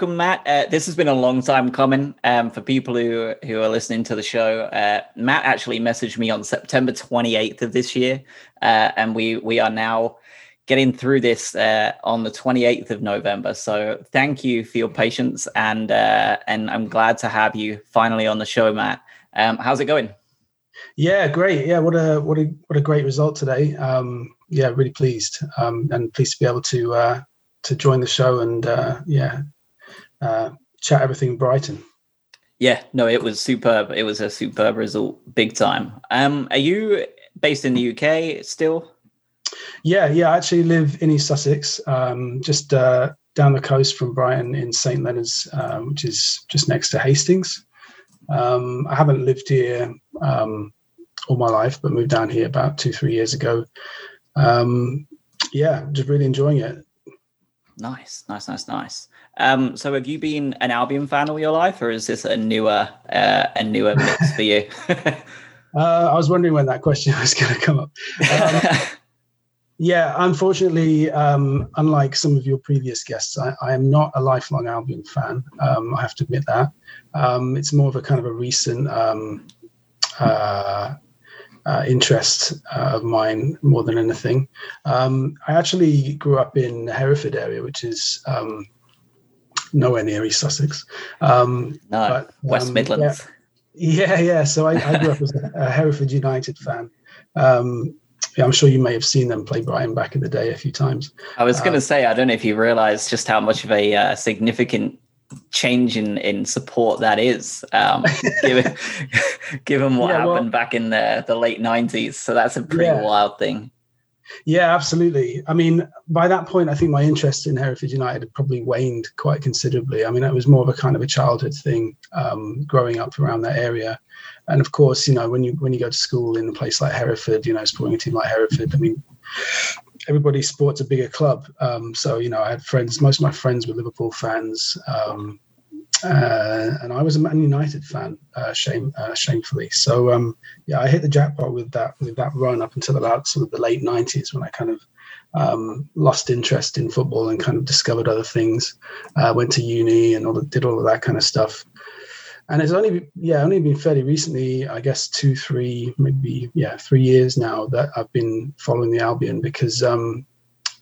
welcome, Matt. Uh, this has been a long time coming. Um, for people who who are listening to the show, uh, Matt actually messaged me on September 28th of this year, uh, and we we are now getting through this uh, on the 28th of November. So thank you for your patience, and uh, and I'm glad to have you finally on the show, Matt. Um, how's it going? Yeah, great. Yeah, what a what a what a great result today. Um, yeah, really pleased, um, and pleased to be able to uh, to join the show and uh, yeah, uh, chat everything Brighton. Yeah, no, it was superb. It was a superb result, big time. Um, are you based in the UK still? Yeah, yeah. I actually live in East Sussex, um, just uh, down the coast from Brighton in St Leonard's, um, which is just next to Hastings. Um, I haven't lived here um, all my life, but moved down here about two, three years ago. Um, yeah, just really enjoying it. Nice, nice, nice, nice. Um, so, have you been an Albion fan all your life, or is this a newer, uh, a newer mix for you? uh, I was wondering when that question was going to come up. Um, yeah, unfortunately, um, unlike some of your previous guests, I, I am not a lifelong Albion fan. Um, I have to admit that. Um, it's more of a kind of a recent um, uh, uh, interest uh, of mine more than anything. Um, I actually grew up in the Hereford area, which is um, nowhere near East Sussex. Um, no, but, West um, Midlands. Yeah, yeah. yeah. So I, I, grew up as a, Hereford United fan. Um, yeah, I'm sure you may have seen them play Brighton back in the day a few times. I was going to uh, say, I don't know if you realize just how much of a uh, significant change in, in support that is, um, given, given what yeah, happened well, back in the, the late 90s. So that's a pretty yeah. wild thing. Yeah, absolutely. I mean, by that point, I think my interest in Hereford United had probably waned quite considerably. I mean, it was more of a kind of a childhood thing, um, growing up around that area. And of course, you know, when you when you go to school in a place like Hereford, you know, supporting a team like Hereford, I mean, everybody sports a bigger club. Um, so you know, I had friends. Most of my friends were Liverpool fans, um, uh, and I was a Man United fan. Uh, shame, uh, shamefully. So um, yeah, I hit the jackpot with that with that run up until about sort of the late '90s when I kind of um, lost interest in football and kind of discovered other things. Uh, went to uni and all the, did all of that kind of stuff and it's only yeah only been fairly recently i guess two three maybe yeah three years now that i've been following the albion because um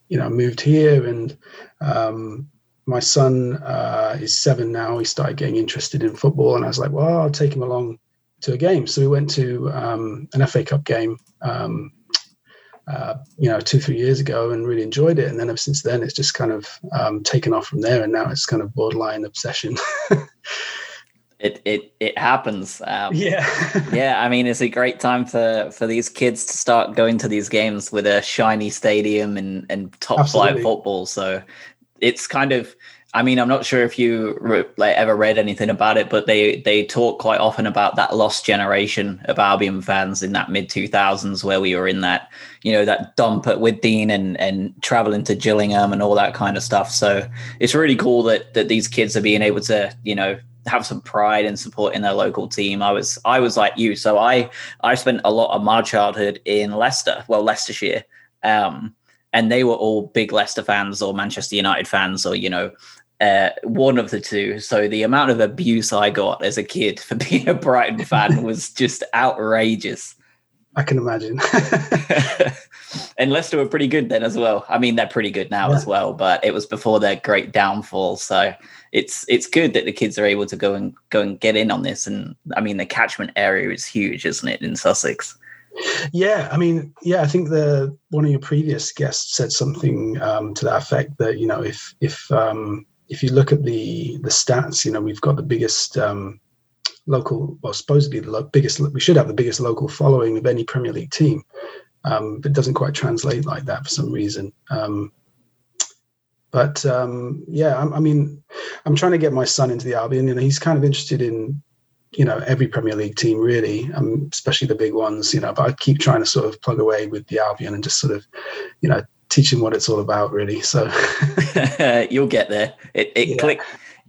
you know I moved here and um my son uh, is seven now he started getting interested in football and i was like well i'll take him along to a game so we went to um, an fa cup game um, uh, you know two three years ago and really enjoyed it and then ever since then it's just kind of um, taken off from there and now it's kind of borderline obsession it it it happens. Um, yeah, yeah. I mean, it's a great time for for these kids to start going to these games with a shiny stadium and and top Absolutely. flight football. So it's kind of. I mean, I'm not sure if you re- like ever read anything about it, but they they talk quite often about that lost generation of Albion fans in that mid 2000s, where we were in that you know that dump at Withdean and and traveling to Gillingham and all that kind of stuff. So it's really cool that that these kids are being able to you know have some pride and support in their local team. I was I was like you, so I I spent a lot of my childhood in Leicester, well Leicestershire, um, and they were all big Leicester fans or Manchester United fans or you know uh, one of the two. So the amount of abuse I got as a kid for being a Brighton fan was just outrageous. I can imagine. and Leicester were pretty good then as well. I mean, they're pretty good now yeah. as well, but it was before their great downfall. So it's it's good that the kids are able to go and go and get in on this. And I mean, the catchment area is huge, isn't it, in Sussex? Yeah, I mean, yeah, I think the one of your previous guests said something um, to that effect that you know if if um, if you look at the the stats, you know, we've got the biggest um, local, well, supposedly the biggest. We should have the biggest local following of any Premier League team, um, but it doesn't quite translate like that for some reason. Um, but um, yeah, I, I, mean, I'm trying to get my son into the Albion, and he's kind of interested in, you know, every Premier League team really, um, especially the big ones. You know, but I keep trying to sort of plug away with the Albion and just sort of, you know, teach him what it's all about, really. So you'll get there. It it yeah. click.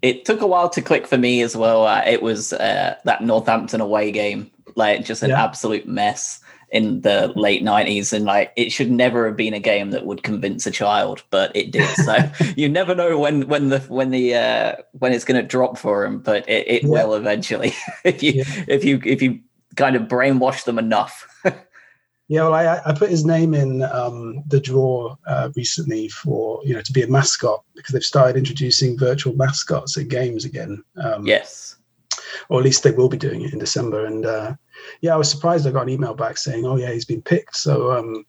It took a while to click for me as well. Uh, it was uh, that Northampton away game, like just an yeah. absolute mess in the late 90s and like it should never have been a game that would convince a child but it did so you never know when when the when the uh when it's going to drop for him but it, it yeah. will eventually if you yeah. if you if you kind of brainwash them enough yeah well i i put his name in um the draw uh, recently for you know to be a mascot because they've started introducing virtual mascots at games again um yes or at least they will be doing it in december and uh yeah, I was surprised. I got an email back saying, "Oh yeah, he's been picked." So um,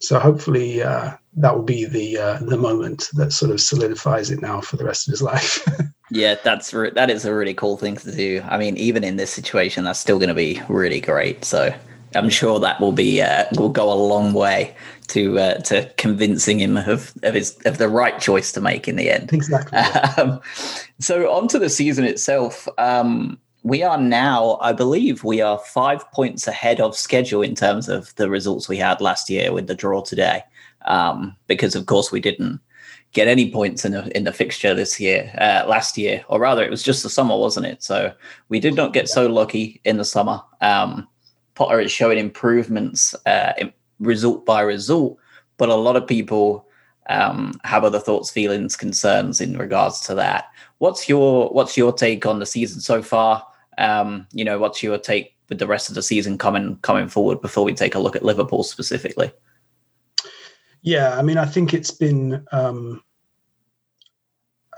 so hopefully uh, that will be the uh, the moment that sort of solidifies it now for the rest of his life. yeah, that's re- that is a really cool thing to do. I mean, even in this situation, that's still going to be really great. So I'm sure that will be uh, will go a long way to uh, to convincing him of of his of the right choice to make in the end. Exactly. Um, so onto the season itself. Um, we are now, I believe, we are five points ahead of schedule in terms of the results we had last year with the draw today. Um, because of course we didn't get any points in the in the fixture this year, uh, last year, or rather, it was just the summer, wasn't it? So we did not get so lucky in the summer. Um, Potter is showing improvements, uh, result by result, but a lot of people um, have other thoughts, feelings, concerns in regards to that. What's your What's your take on the season so far? Um, you know, what's your take with the rest of the season coming coming forward before we take a look at Liverpool specifically? Yeah, I mean, I think it's been um,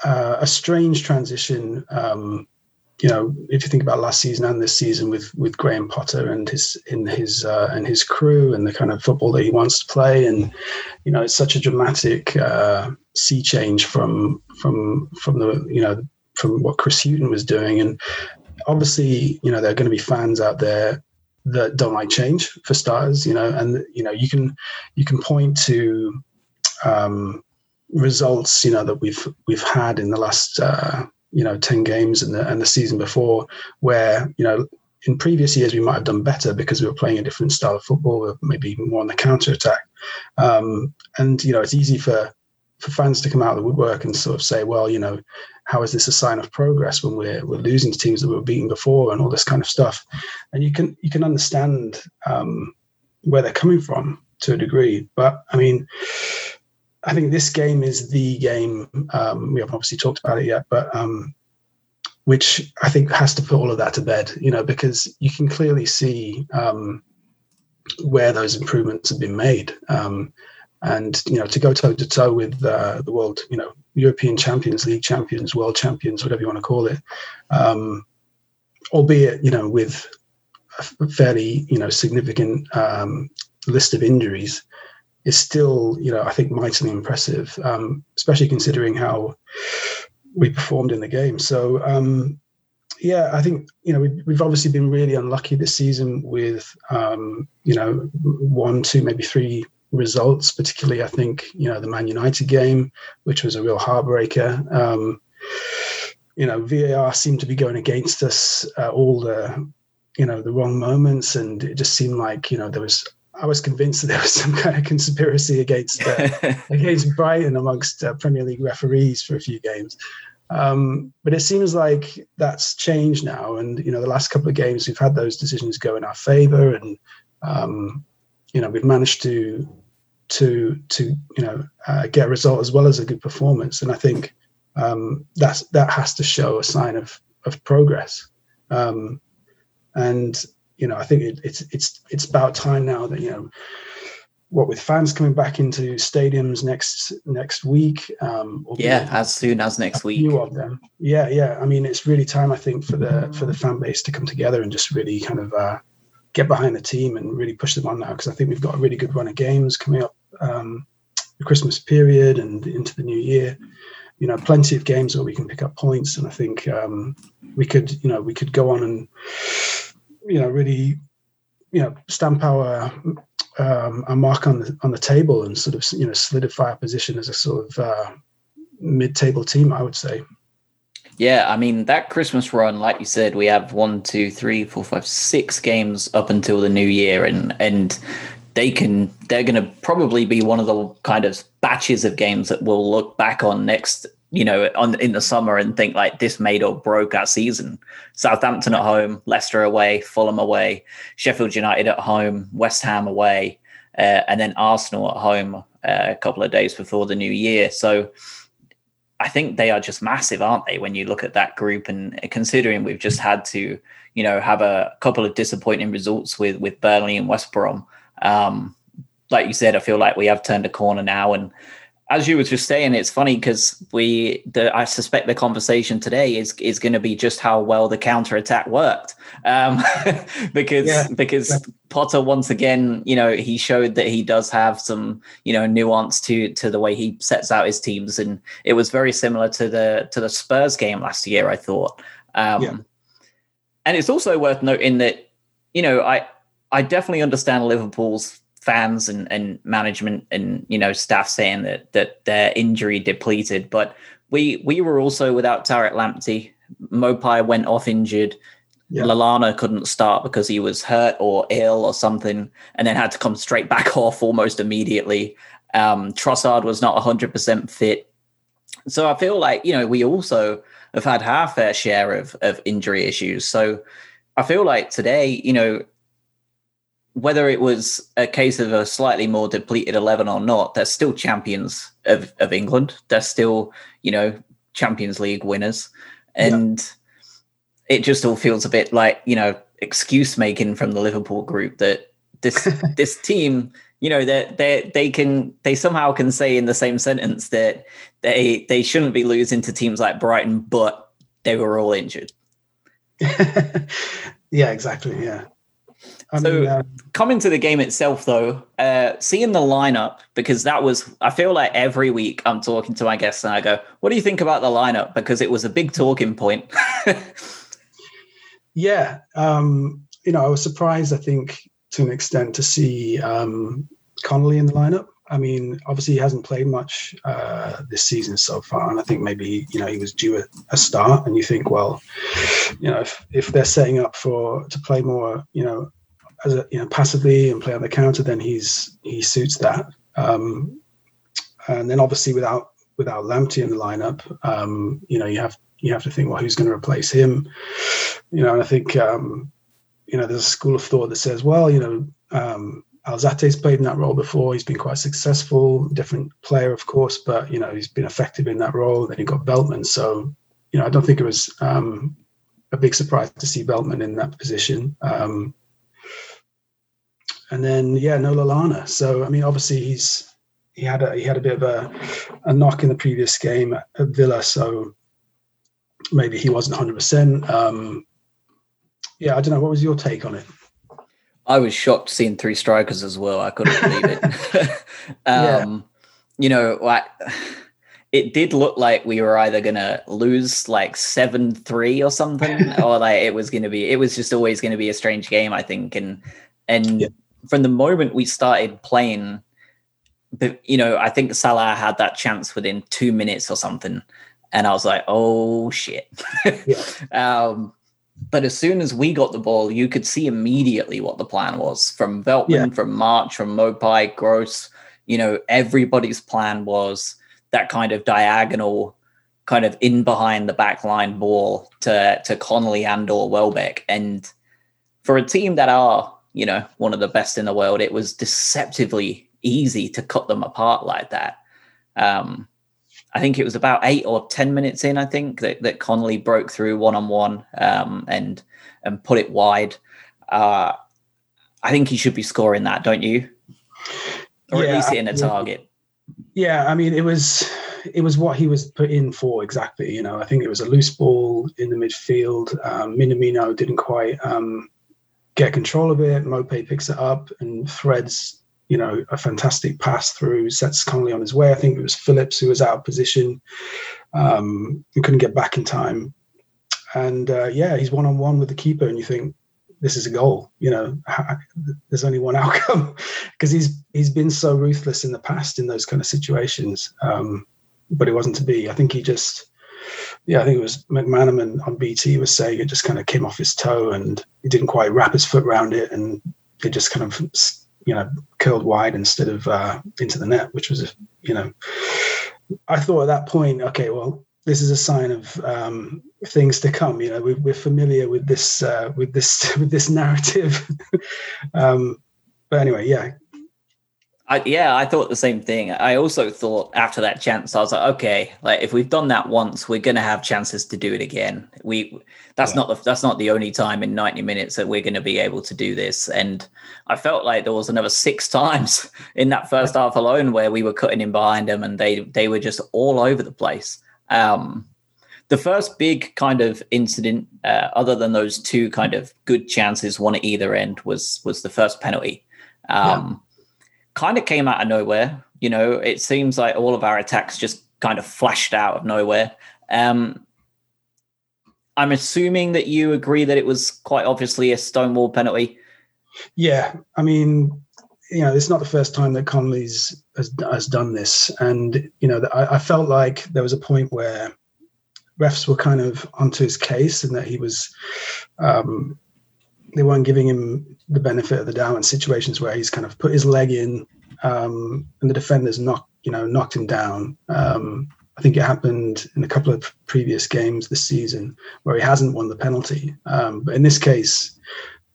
uh, a strange transition. Um, you know, if you think about last season and this season with with Graham Potter and his in his uh, and his crew and the kind of football that he wants to play, and you know, it's such a dramatic uh, sea change from from from the you know from what Chris Hughton was doing, and obviously, you know, there are going to be fans out there that don't like change for starters, you know, and you know, you can you can point to um, results, you know, that we've we've had in the last uh, you know 10 games and the, and the season before where you know in previous years we might have done better because we were playing a different style of football maybe more on the counter attack um, and you know it's easy for for fans to come out of the woodwork and sort of say well you know how is this a sign of progress when we're we're losing to teams that we were beating before and all this kind of stuff and you can you can understand um, where they're coming from to a degree but i mean I think this game is the game. Um, we haven't obviously talked about it yet, but um, which I think has to put all of that to bed. You know, because you can clearly see um, where those improvements have been made, um, and you know, to go toe to toe with uh, the world, you know, European champions, league champions, world champions, whatever you want to call it, um, albeit you know with a fairly you know significant um, list of injuries is still, you know, I think mightily impressive, um, especially considering how we performed in the game. So, um, yeah, I think you know we've, we've obviously been really unlucky this season with um, you know one, two, maybe three results. Particularly, I think you know the Man United game, which was a real heartbreaker. Um, you know, VAR seemed to be going against us uh, all the you know the wrong moments, and it just seemed like you know there was I was convinced that there was some kind of conspiracy against uh, against Brighton amongst uh, Premier League referees for a few games. Um, but it seems like that's changed now, and you know the last couple of games we've had those decisions go in our favour, and um, you know we've managed to to to you know uh, get a result as well as a good performance, and I think um, that's that has to show a sign of of progress. Um, and you know, I think it, it's it's it's about time now that you know what with fans coming back into stadiums next next week. Um, yeah, as soon as next week. Few of them. Yeah, yeah. I mean, it's really time I think for the for the fan base to come together and just really kind of uh, get behind the team and really push them on now because I think we've got a really good run of games coming up um, the Christmas period and into the new year. You know, plenty of games where we can pick up points, and I think um, we could, you know, we could go on and you know really you know stamp our um, a mark on the on the table and sort of you know solidify our position as a sort of uh, mid-table team, I would say. Yeah, I mean that Christmas run, like you said, we have one, two, three, four, five, six games up until the new year, and and they can they're going to probably be one of the kind of batches of games that we'll look back on next you know, on in the summer and think like this made or broke our season. Southampton at home, Leicester away, Fulham away, Sheffield United at home, West Ham away, uh, and then Arsenal at home uh, a couple of days before the new year. So I think they are just massive, aren't they? When you look at that group, and considering we've just had to, you know, have a couple of disappointing results with with Burnley and West Brom. Um, like you said, I feel like we have turned a corner now, and as you were just saying, it's funny because we, the, I suspect the conversation today is is going to be just how well the counter attack worked, um, because yeah. because yeah. Potter once again, you know, he showed that he does have some, you know, nuance to to the way he sets out his teams, and it was very similar to the to the Spurs game last year. I thought, um, yeah. and it's also worth noting that, you know, I I definitely understand Liverpool's fans and, and management and you know staff saying that that they're injury depleted, but we we were also without Tariq Lamptey. Maupay went off injured. Yeah. Lallana couldn't start because he was hurt or ill or something, and then had to come straight back off almost immediately. Um, Trossard was not 100% fit. So I feel like, you know, we also have had our fair share of, of injury issues. So I feel like today, you know, whether it was a case of a slightly more depleted 11 or not, they're still champions of, of England. They're still, you know, Champions League winners. And yeah. it just all feels a bit like, you know, excuse making from the Liverpool group that this this team, you know, that they, they they can they somehow can say in the same sentence that they they shouldn't be losing to teams like Brighton, but they were all injured. yeah, exactly. Yeah. I so mean, uh, coming to the game itself, though, uh, seeing the lineup because that was I feel like every week I'm talking to my guests and I go, "What do you think about the lineup?" Because it was a big talking point. yeah, um, you know, I was surprised. I think to an extent to see um, Connolly in the lineup. I mean, obviously he hasn't played much uh, this season so far, and I think maybe you know he was due a, a, start. And you think, well, you know, if if they're setting up for to play more, you know, as a, you know passively and play on the counter, then he's he suits that. Um, and then obviously without without Lamptey in the lineup, um, you know you have you have to think well who's going to replace him, you know. And I think um, you know there's a school of thought that says well you know um, Alzate's played in that role before. He's been quite successful, different player of course, but you know he's been effective in that role. Then he got Veltman, so you know I don't think it was um, a big surprise to see Veltman in that position. Um, and then yeah, no Lallana. So I mean, obviously he's he had a he had a bit of a, a knock in the previous game at Villa, so maybe he wasn't 100. Um, percent Yeah, I don't know. What was your take on it? I was shocked seeing three strikers as well. I couldn't believe it. um, yeah. You know, like it did look like we were either gonna lose like seven three or something, or like it was gonna be. It was just always gonna be a strange game, I think, and and. Yeah from the moment we started playing, but you know, I think Salah had that chance within two minutes or something, and I was like, "Oh shit!" yeah. um, but as soon as we got the ball, you could see immediately what the plan was from Veltman, yeah. from March, from Maupay, Gross. You know, everybody's plan was that kind of diagonal, kind of in behind the back line ball to to Connolly and or Welbeck. And for a team that are you know, one of the best in the world, it was deceptively easy to cut them apart like that. Um, I think it was about eight or ten minutes in. I think that, that Connolly broke through one on one um and and put it wide. Uh, I think he should be scoring that, don't you? Or yeah, at least hitting a target. Yeah, I mean, it was it was what he was put in for exactly. You know, I think it was a loose ball in the midfield. Um, Minamino didn't quite um, get control of it. Maupay picks it up and threads, you know, a fantastic pass through, sets Connolly on his way. I think it was Phillips who was out of position um, and couldn't get back in time. And uh, yeah, he's one on one with the keeper, and you think this is a goal. You know, there's only one outcome because he's he's been so ruthless in the past in those kind of situations. Um, but it wasn't to be. I think he just yeah, I think it was McManaman on BT was saying it just kind of came off his toe and he didn't quite wrap his foot around it and it just kind of you know curled wide instead of uh, into the net, which was you know I thought at that point, okay, well, this is a sign of um, things to come. You know, we're, we're familiar with this uh, with this with this narrative. um, but anyway, yeah, I, yeah, I thought the same thing. I also thought after that chance, I was like, okay, like if we've done that once, we're gonna have chances to do it again. We that's yeah. not the that's not the only time in ninety minutes that we're gonna be able to do this. And I felt like there was another six times in that first half alone where we were cutting in behind them, and they they were just all over the place. Um, the first big kind of incident, uh, other than those two kind of good chances, one at either end, was was the first penalty. Um, yeah kind of came out of nowhere. You know, it seems like all of our attacks just kind of flashed out of nowhere. Um, I'm assuming that you agree that it was quite obviously a stonewall penalty. Yeah, I mean, you know, it's not the first time that Connolly's has, has done this, and you know, I, I felt like there was a point where refs were kind of onto his case, and that he was, um, they weren't giving him the benefit of the doubt in situations where he's kind of put his leg in um, and the defenders knocked, you know, knocked him down. Um, I think it happened in a couple of previous games this season where he hasn't won the penalty. Um, but in this case,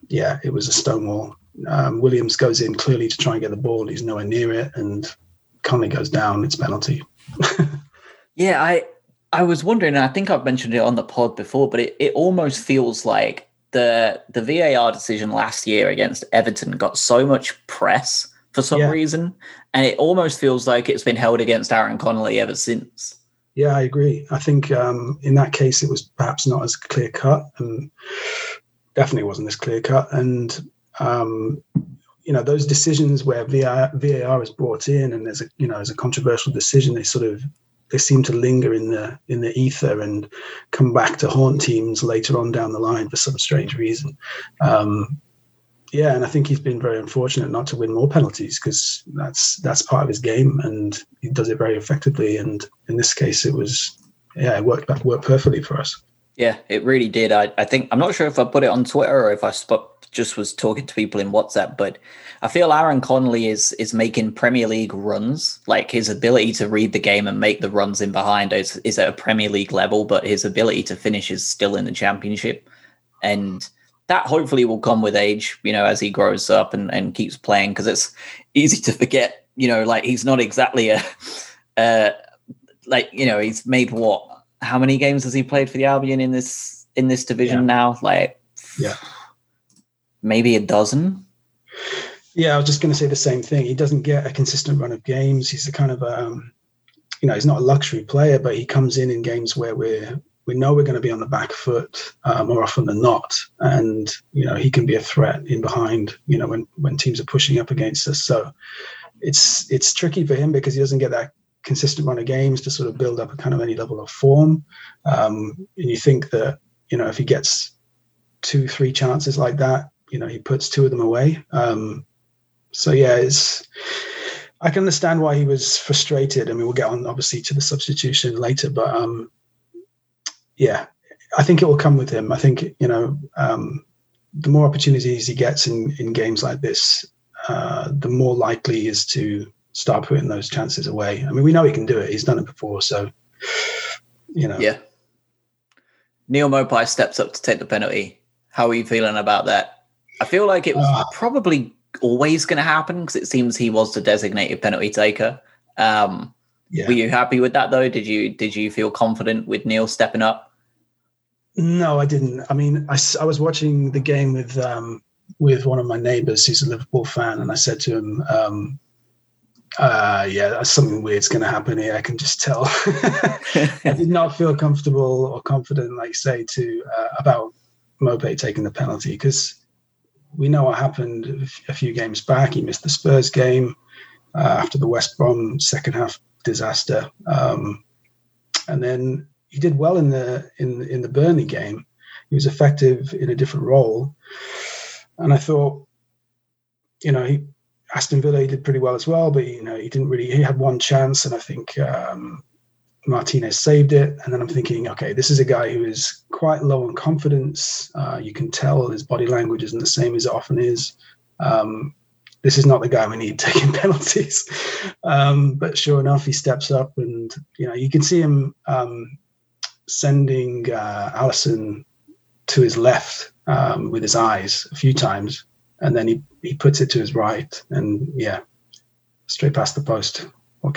yeah, it was a stonewall. Um, Williams goes in clearly to try and get the ball. He's nowhere near it, and Connolly goes down. It's penalty. yeah, I I was wondering. I think I've mentioned it on the pod before, but it, it almost feels like the the VAR decision last year against Everton got so much press for some yeah. reason, and it almost feels like it's been held against Aaron Connolly ever since. Yeah, I agree. I think um, in that case it was perhaps not as clear cut, and definitely wasn't as clear cut. And um, you know those decisions where VAR, VAR is brought in, and there's a you know there's a controversial decision, they sort of they seem to linger in the in the ether and come back to haunt teams later on down the line for some strange reason. Um, yeah, and I think he's been very unfortunate not to win more penalties because that's that's part of his game, and he does it very effectively. And in this case, it was yeah, it worked back worked perfectly for us. Yeah, it really did. I, I think I'm not sure if I put it on Twitter or if I just was talking to people in WhatsApp, but I feel Aaron Connolly is is making Premier League runs. Like his ability to read the game and make the runs in behind is, is at a Premier League level, but his ability to finish is still in the Championship, and that hopefully will come with age. You know, as he grows up and and keeps playing, because it's easy to forget. You know, like he's not exactly a, uh, like you know, he's made what? How many games has he played for the Albion in this in this division yeah. now? Like, yeah, maybe a dozen. Yeah, I was just going to say the same thing. He doesn't get a consistent run of games. He's the kind of, um, you know, he's not a luxury player, but he comes in in games where we're we know we're going to be on the back foot uh, more often than not, and you know he can be a threat in behind. You know when when teams are pushing up against us, so it's it's tricky for him because he doesn't get that consistent run of games to sort of build up a kind of any level of form. Um, and you think that you know if he gets two three chances like that, you know he puts two of them away. Um, so yeah, it's. I can understand why he was frustrated. I mean, we'll get on obviously to the substitution later, but um, yeah, I think it will come with him. I think you know um, the more opportunities he gets in in games like this, uh, the more likely he is to start putting those chances away. I mean, we know he can do it. He's done it before, so you know. Yeah. Neal Maupay steps up to take the penalty. How are you feeling about that? I feel like it was uh, probably always going to happen because it seems he was the designated penalty taker. Um, yeah. Were you happy with that though? Did you did you feel confident with Neil stepping up? No, I didn't. I mean, I, I was watching the game with um, with one of my neighbours who's a Liverpool fan, and I said to him, um, uh, "Yeah, something weird's going to happen here. I can just tell." I did not feel comfortable or confident, like say, to uh, about Maupay taking the penalty because we know what happened a few games back. He missed the Spurs game uh, after the West Brom second half disaster. Um, and then he did well in the in in the Burnley game. He was effective in a different role, and I thought, you know, he Aston Villa he did pretty well as well, but you know he didn't really. He had one chance, and I think um, Martinez saved it. And then I'm thinking, okay, this is a guy who is quite low on confidence. Uh, you can tell his body language isn't the same as it often is. Um, this is not the guy we need taking penalties. Um, but sure enough, he steps up, and you know you can see him um, sending uh, Alisson to his left um, with his eyes a few times, and then he he puts it to his right, and yeah, straight past the post.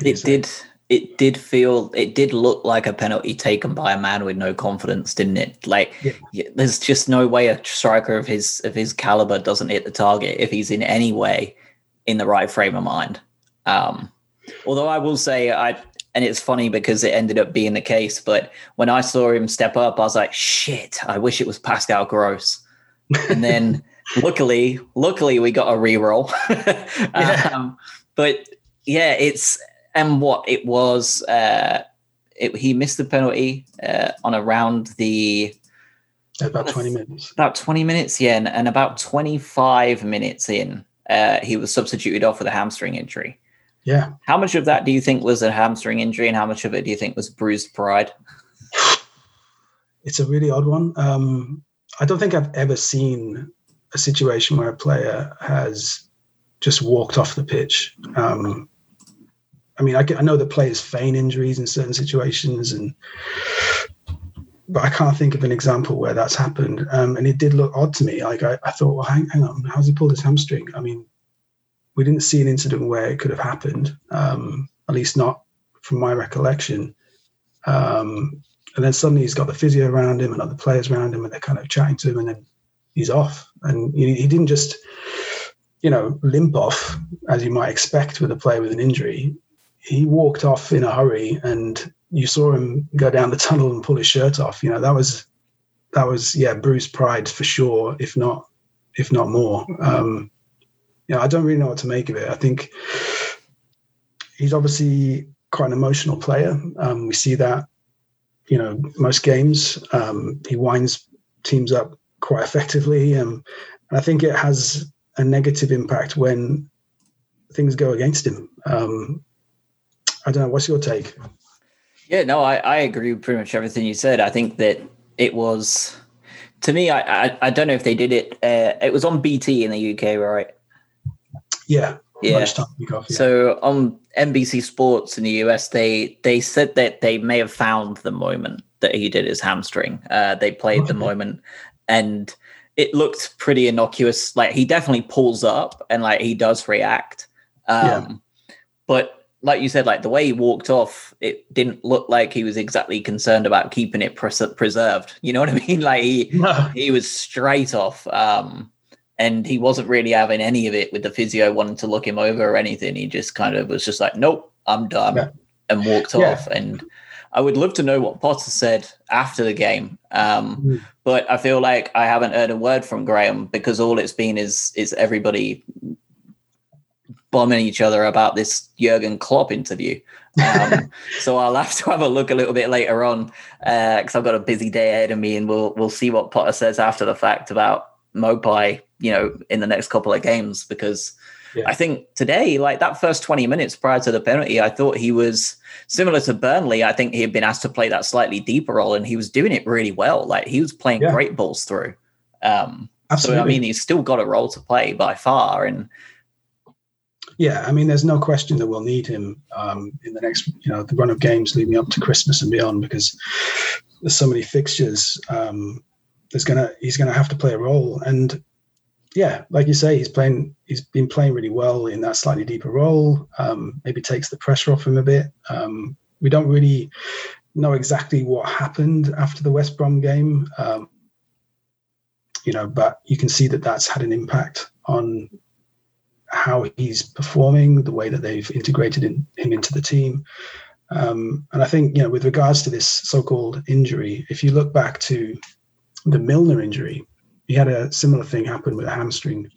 it did. It did feel. It did look like a penalty taken by a man with no confidence, didn't it? Like, yeah. there's just no way a striker of his of his caliber doesn't hit the target if he's in any way in the right frame of mind. Um, although I will say, I and it's funny because it ended up being the case. But when I saw him step up, I was like, "Shit! I wish it was Pascal Gross." And then, luckily, luckily, we got a re-roll. yeah. um, but yeah, it's and what it was. Uh, it, he missed the penalty uh, on around the about 20 minutes about 20 minutes yeah and, and about 25 minutes in uh, he was substituted off with a hamstring injury yeah how much of that do you think was a hamstring injury and how much of it do you think was bruised pride it's a really odd one um, i don't think i've ever seen a situation where a player has just walked off the pitch. Um, I mean, I, I know that players feign injuries in certain situations, and but I can't think of an example where that's happened. Um, and it did look odd to me. Like I, I thought, well, hang, hang, on, how's he pulled his hamstring? I mean, we didn't see an incident where it could have happened, um, at least not from my recollection. Um, and then suddenly he's got the physio around him and other players around him, and they're kind of chatting to him, and then he's off. And he, didn't just you know, limp off as you might expect with a player with an injury. He walked off in a hurry, and you saw him go down the tunnel and pull his shirt off. You know, that was that was yeah, bruised pride for sure, if not if not more. Um, you know, I don't really know what to make of it. I think he's obviously quite an emotional player. Um, we see that, you know, most games. Um, he winds teams up quite effectively, um, and I think it has a negative impact when things go against him. Um, I don't know. What's your take? Yeah, no, I, I agree with pretty much everything you said. I think that it was, to me, I, I, I don't know if they did it. Uh, it was on BT in the UK, right? Yeah. Yeah. Off, yeah. So on NBC Sports in the US, they they said that they may have found the moment that he did his hamstring. Uh, they played okay. the moment, and it looked pretty innocuous. Like he definitely pulls up and like he does react. Um, yeah. But like you said, like the way he walked off, it didn't look like he was exactly concerned about keeping it pres- preserved. You know what I mean? Like he no. he was straight off. Um, and he wasn't really having any of it with the physio wanting to look him over or anything. He just kind of was just like, nope, I'm done, yeah. and walked yeah. off. And I would love to know what Potter said after the game. Um, mm. But I feel like I haven't heard a word from Graham because all it's been is is everybody bombing each other about this Jurgen Klopp interview. Um, so I'll have to have a look a little bit later on because uh, I've got a busy day ahead of me, and we'll we'll see what Potter says after the fact about Maupay. You know, in the next couple of games because yeah. I think today, like that first 20 minutes prior to the penalty, I thought he was similar to Burnley. I think he had been asked to play that slightly deeper role and he was doing it really well. Like he was playing yeah. great balls through. Um, Absolutely. So, I mean, he's still got a role to play by far. And yeah, I mean, there's no question that we'll need him um, in the next, you know, the run of games leading up to Christmas and beyond because there's so many fixtures. Um, there's gonna he's gonna have to play a role, and yeah, like you say, he's playing. He's been playing really well in that slightly deeper role. Um, maybe takes the pressure off him a bit. Um, we don't really know exactly what happened after the West Brom game, um, you know, but you can see that that's had an impact on how he's performing, the way that they've integrated in, him into the team. Um, and I think, you know, with regards to this so-called injury, if you look back to the Milner injury, he had a similar thing happen with a hamstring.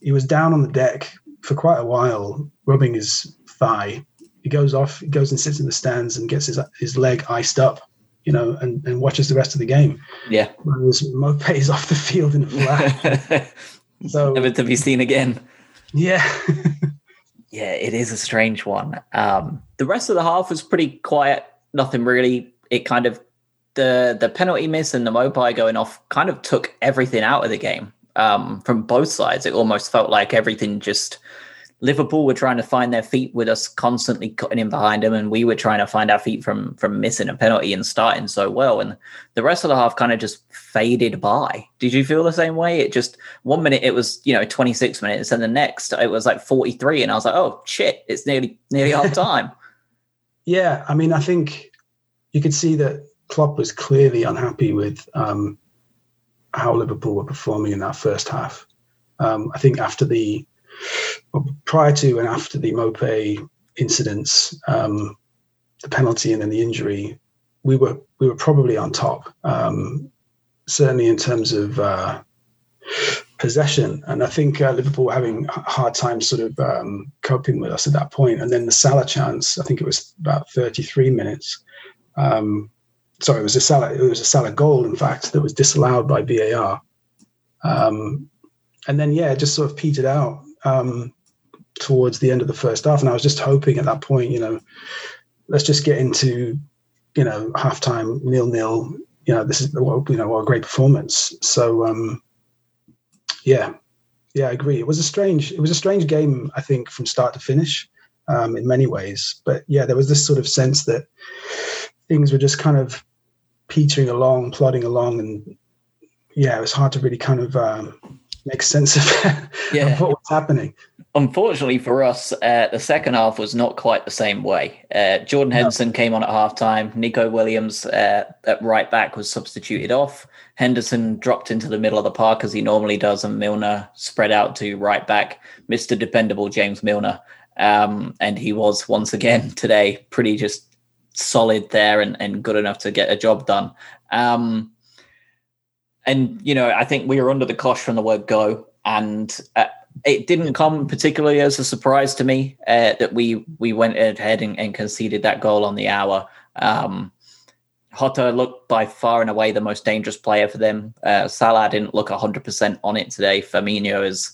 He was down on the deck for quite a while, rubbing his thigh. He goes off, he goes and sits in the stands and gets his his leg iced up, you know, and, and watches the rest of the game. Yeah. Whereas Maupay is off the field in a flat. so never to be seen again. Yeah. yeah, it is a strange one. Um, the rest of the half was pretty quiet. Nothing really. It kind of the the penalty miss and the Maupay going off kind of took everything out of the game. um, from both sides. It almost felt like everything just Liverpool were trying to find their feet with us constantly cutting in behind them, and we were trying to find our feet from from missing a penalty and starting so well. And the rest of the half kind of just faded by. Did you feel the same way? It just one minute it was you know 26 minutes, and the next it was like 43, and I was like, oh shit, it's nearly nearly half time. yeah, I mean, I think you could see that Klopp was clearly unhappy with um, how Liverpool were performing in that first half. Um, I think after the prior to and after the Maupay incidents, um, the penalty and then the injury, we were we were probably on top. Um, certainly in terms of uh, possession, and I think uh, Liverpool were having a hard time sort of um, coping with us at that point. And then the Salah chance, I think it was about 33 minutes. Um, sorry, it was a Salah. It was a Salah goal, in fact, that was disallowed by VAR. Um, and then yeah, it just sort of petered out um, towards the end of the first half, and I was just hoping at that point, you know, let's just get into, you know, halftime nil nil. You know, this is you know what a great performance. So um, yeah, yeah, I agree. It was a strange, it was a strange game. I think from start to finish, um, in many ways. But yeah, there was this sort of sense that things were just kind of petering along, plodding along, and yeah, it was hard to really kind of um, make sense of, yeah. of what was happening. Unfortunately for us, uh, the second half was not quite the same way. Uh, Jordan Henderson no. came on at halftime. Neco Williams uh, at right back was substituted off. Henderson dropped into the middle of the park as he normally does, and Milner spread out to right back, Mr. Dependable James Milner. Um, and he was once again today pretty just solid there and, and good enough to get a job done. Um, and you know, I think we were under the cosh from the word go, and uh, it didn't come particularly as a surprise to me uh, that we we went ahead and, and, conceded that goal on the hour. Um, Jota looked by far and away the most dangerous player for them. Uh, Salah didn't look 100% on it today. Firmino is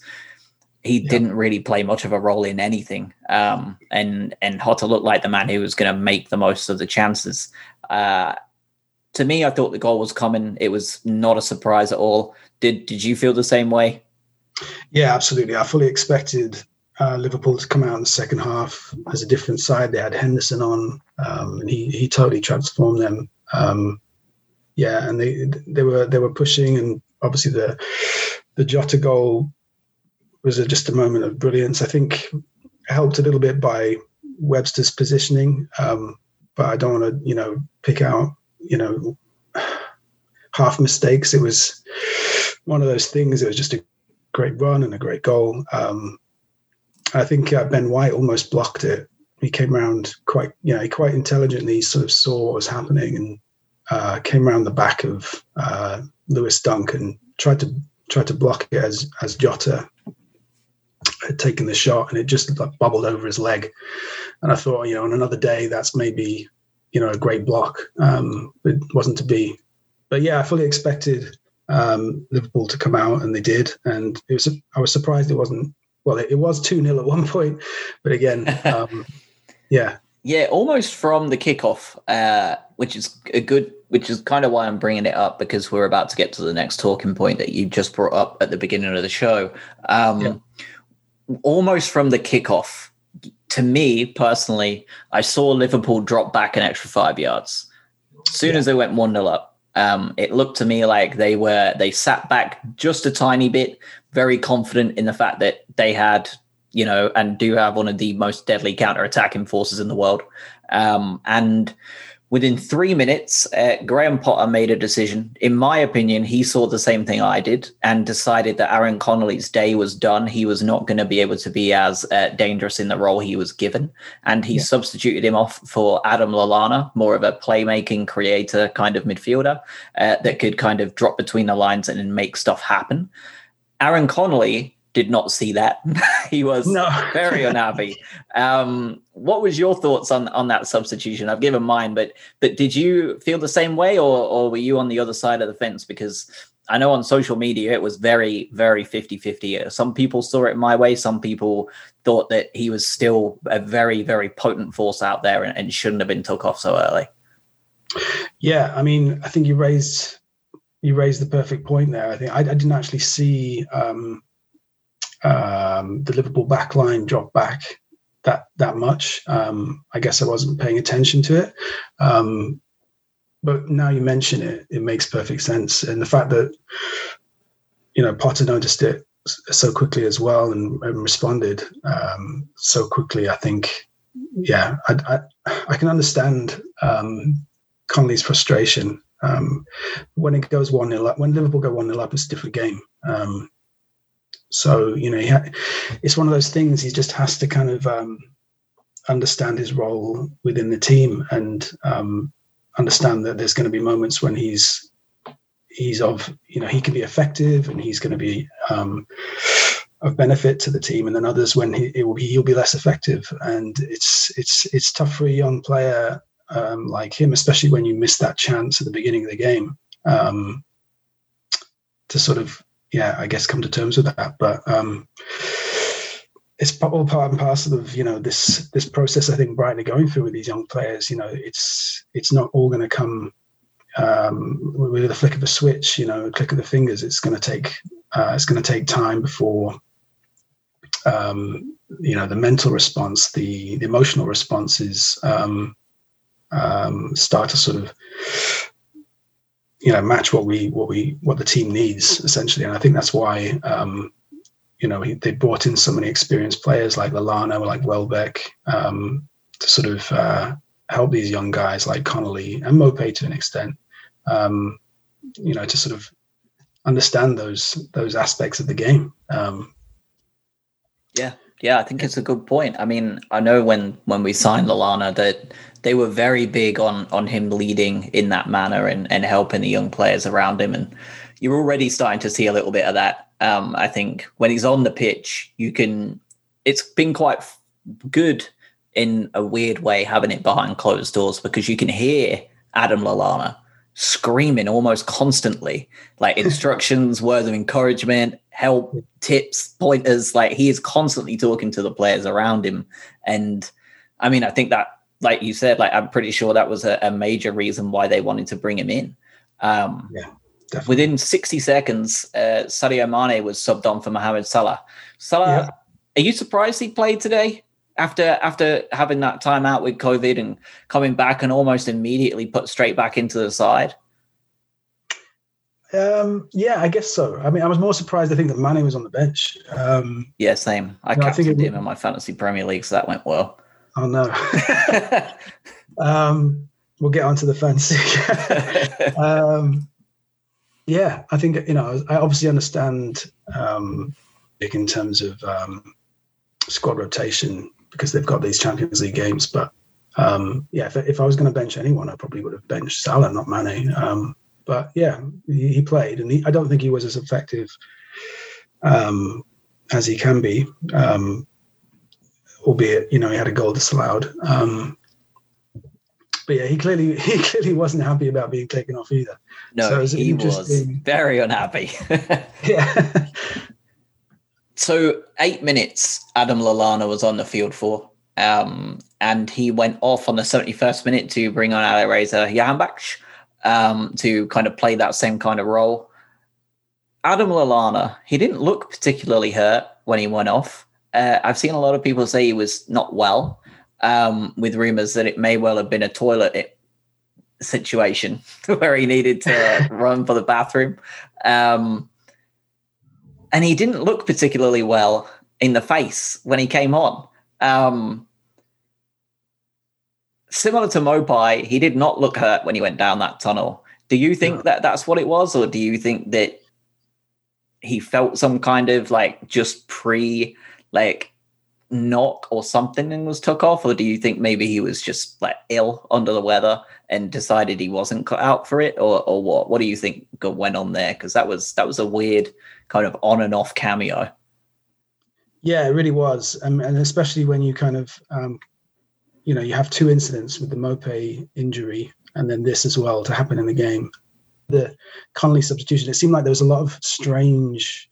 he yeah. didn't really play much of a role in anything. Um, and and Jota looked like the man who was going to make the most of the chances. Uh, to me, I thought the goal was coming. It was not a surprise at all. Did Did you feel the same way? Yeah, absolutely. I fully expected uh, Liverpool to come out in the second half as a different side. They had Henderson on, um, and he he totally transformed them. Um, yeah, and they they were they were pushing, and obviously the the Jota goal was just a moment of brilliance. I think helped a little bit by Webster's positioning, um, but I don't want to you know pick out you know half mistakes. It was one of those things. It was just a great run and a great goal. Um, I think uh, Ben White almost blocked it. He came around quite, you know, quite intelligently. Sort of saw what was happening and uh, came around the back of uh, Lewis Dunk and tried to tried to block it as as Jota had taken the shot, and it just like, bubbled over his leg. And I thought, you know, on another day, that's maybe you know a great block. Um, it wasn't to be, but yeah, I fully expected um, Liverpool to come out, and they did. And it was I was surprised it wasn't. Well, it, it was two 0 at one point, but again, um, yeah, yeah, almost from the kickoff, uh, which is a good, which is kind of why I'm bringing it up because we're about to get to the next talking point that you just brought up at the beginning of the show. Um, yeah. Almost from the kickoff, to me personally, I saw Liverpool drop back an extra five yards. As soon yeah. as they went 1 0 up, um, it looked to me like they were, they sat back just a tiny bit, very confident in the fact that they had, you know, and do have one of the most deadly counter attacking forces in the world. Um, and Within three minutes, uh, Graham Potter made a decision. In my opinion, he saw the same thing I did and decided that Aaron Connolly's day was done. He was not going to be able to be as uh, dangerous in the role he was given. And he yeah. substituted him off for Adam Lallana, more of a playmaking creator kind of midfielder uh, that could kind of drop between the lines and make stuff happen. Aaron Connolly did not see that. he was no. very unhappy. Um, what was your thoughts on on that substitution? I've given mine, but but did you feel the same way, or or were you on the other side of the fence? Because I know on social media it was very very 50-50. Some people saw it my way. Some people thought that he was still a very very potent force out there and, and shouldn't have been took off so early. Yeah, I mean, I think you raised you raised the perfect point there. I think I, I didn't actually see um, um, the Liverpool backline drop back that that much. Um, I guess I wasn't paying attention to it. Um, but now you mention it, it makes perfect sense. And the fact that you know Potter noticed it so quickly as well and, and responded um, so quickly, I think, yeah, I I, I can understand um, Connolly's frustration um, when it goes one 0 up. When Liverpool go one 0 up, it's a different game. So you know, ha- it's one of those things. He just has to kind of um, understand his role within the team and um, understand that there's going to be moments when he's he's of you know he can be effective and he's going to be um, of benefit to the team, and then others when he will be, he'll be less effective. And it's it's it's tough for a young player um, like him, especially when you miss that chance at the beginning of the game, um, to sort of yeah, I guess come to terms with that. But um, it's all part and parcel of you know this this process. I think Brighton are going through with these young players. You know, it's it's not all going to come um, with a flick of a switch. You know, a click of the fingers. It's going to take uh, it's going to take time before um, you know the mental response, the, the emotional responses um, um, start to sort of you know match what we what we what the team needs essentially. And I think that's why um, you know, they brought in so many experienced players like Lallana, like Welbeck, um, to sort of uh, help these young guys like Connolly and Maupay to an extent, um, you know, to sort of understand those those aspects of the game. Um, yeah, yeah, I think it's a good point. I mean, I know when when we signed Lallana that they were very big on on him leading in that manner and and helping the young players around him, and you're already starting to see a little bit of that um, I think when he's on the pitch, you can. It's been quite good in a weird way having it behind closed doors because you can hear Adam Lallana screaming almost constantly, like instructions, words of encouragement, help, tips, pointers. Like he is constantly talking to the players around him. And I mean, I think that, like you said, like I'm pretty sure that was a, a major reason why they wanted to bring him in. Um, yeah. Definitely. Within 60 seconds, uh, Sadio Mane was subbed on for Mohamed Salah. Salah, yeah. are you surprised he played today after after having that time out with COVID and coming back and almost immediately put straight back into the side? Um, yeah, I guess so. I mean, I was more surprised. I think that Mane was on the bench. Um, yeah, same. I captained him in my fantasy Premier League, so that went well. Oh no. um, we'll get onto the fantasy. um, yeah, I think you know. I obviously understand um, in terms of um, squad rotation because they've got these Champions League games. But um, yeah, if, if I was going to bench anyone, I probably would have benched Salah, not Mane. Um, but yeah, he, he played, and he, I don't think he was as effective um, as he can be. Um, albeit, you know, he had a goal disallowed. Um, but yeah, he clearly he clearly wasn't happy about being taken off either. No, so was he was very unhappy. yeah. so eight minutes, Adam Lallana was on the field for, um, and he went off on the seventy-first minute to bring on Alireza Jahanbakhsh um, to kind of play that same kind of role. Adam Lallana, he didn't look particularly hurt when he went off. Uh, I've seen a lot of people say he was not well um, with rumors that it may well have been a toilet situation where he needed to run for the bathroom. Um, and he didn't look particularly well in the face when he came on. Um, similar to Maupay, he did not look hurt when he went down that tunnel. Do you think that that's what it was, or do you think that he felt some kind of like just pre like knock or something and was took off, or do you think maybe he was just like ill under the weather and decided he wasn't cut out for it, or or what? What do you think went on there? Because that was that was a weird kind of on and off cameo. Yeah, it really was, um, and especially when you kind of, um, you know, you have two incidents with the Maupay injury and then this as well to happen in the game. The Connolly substitution, it seemed like there was a lot of strange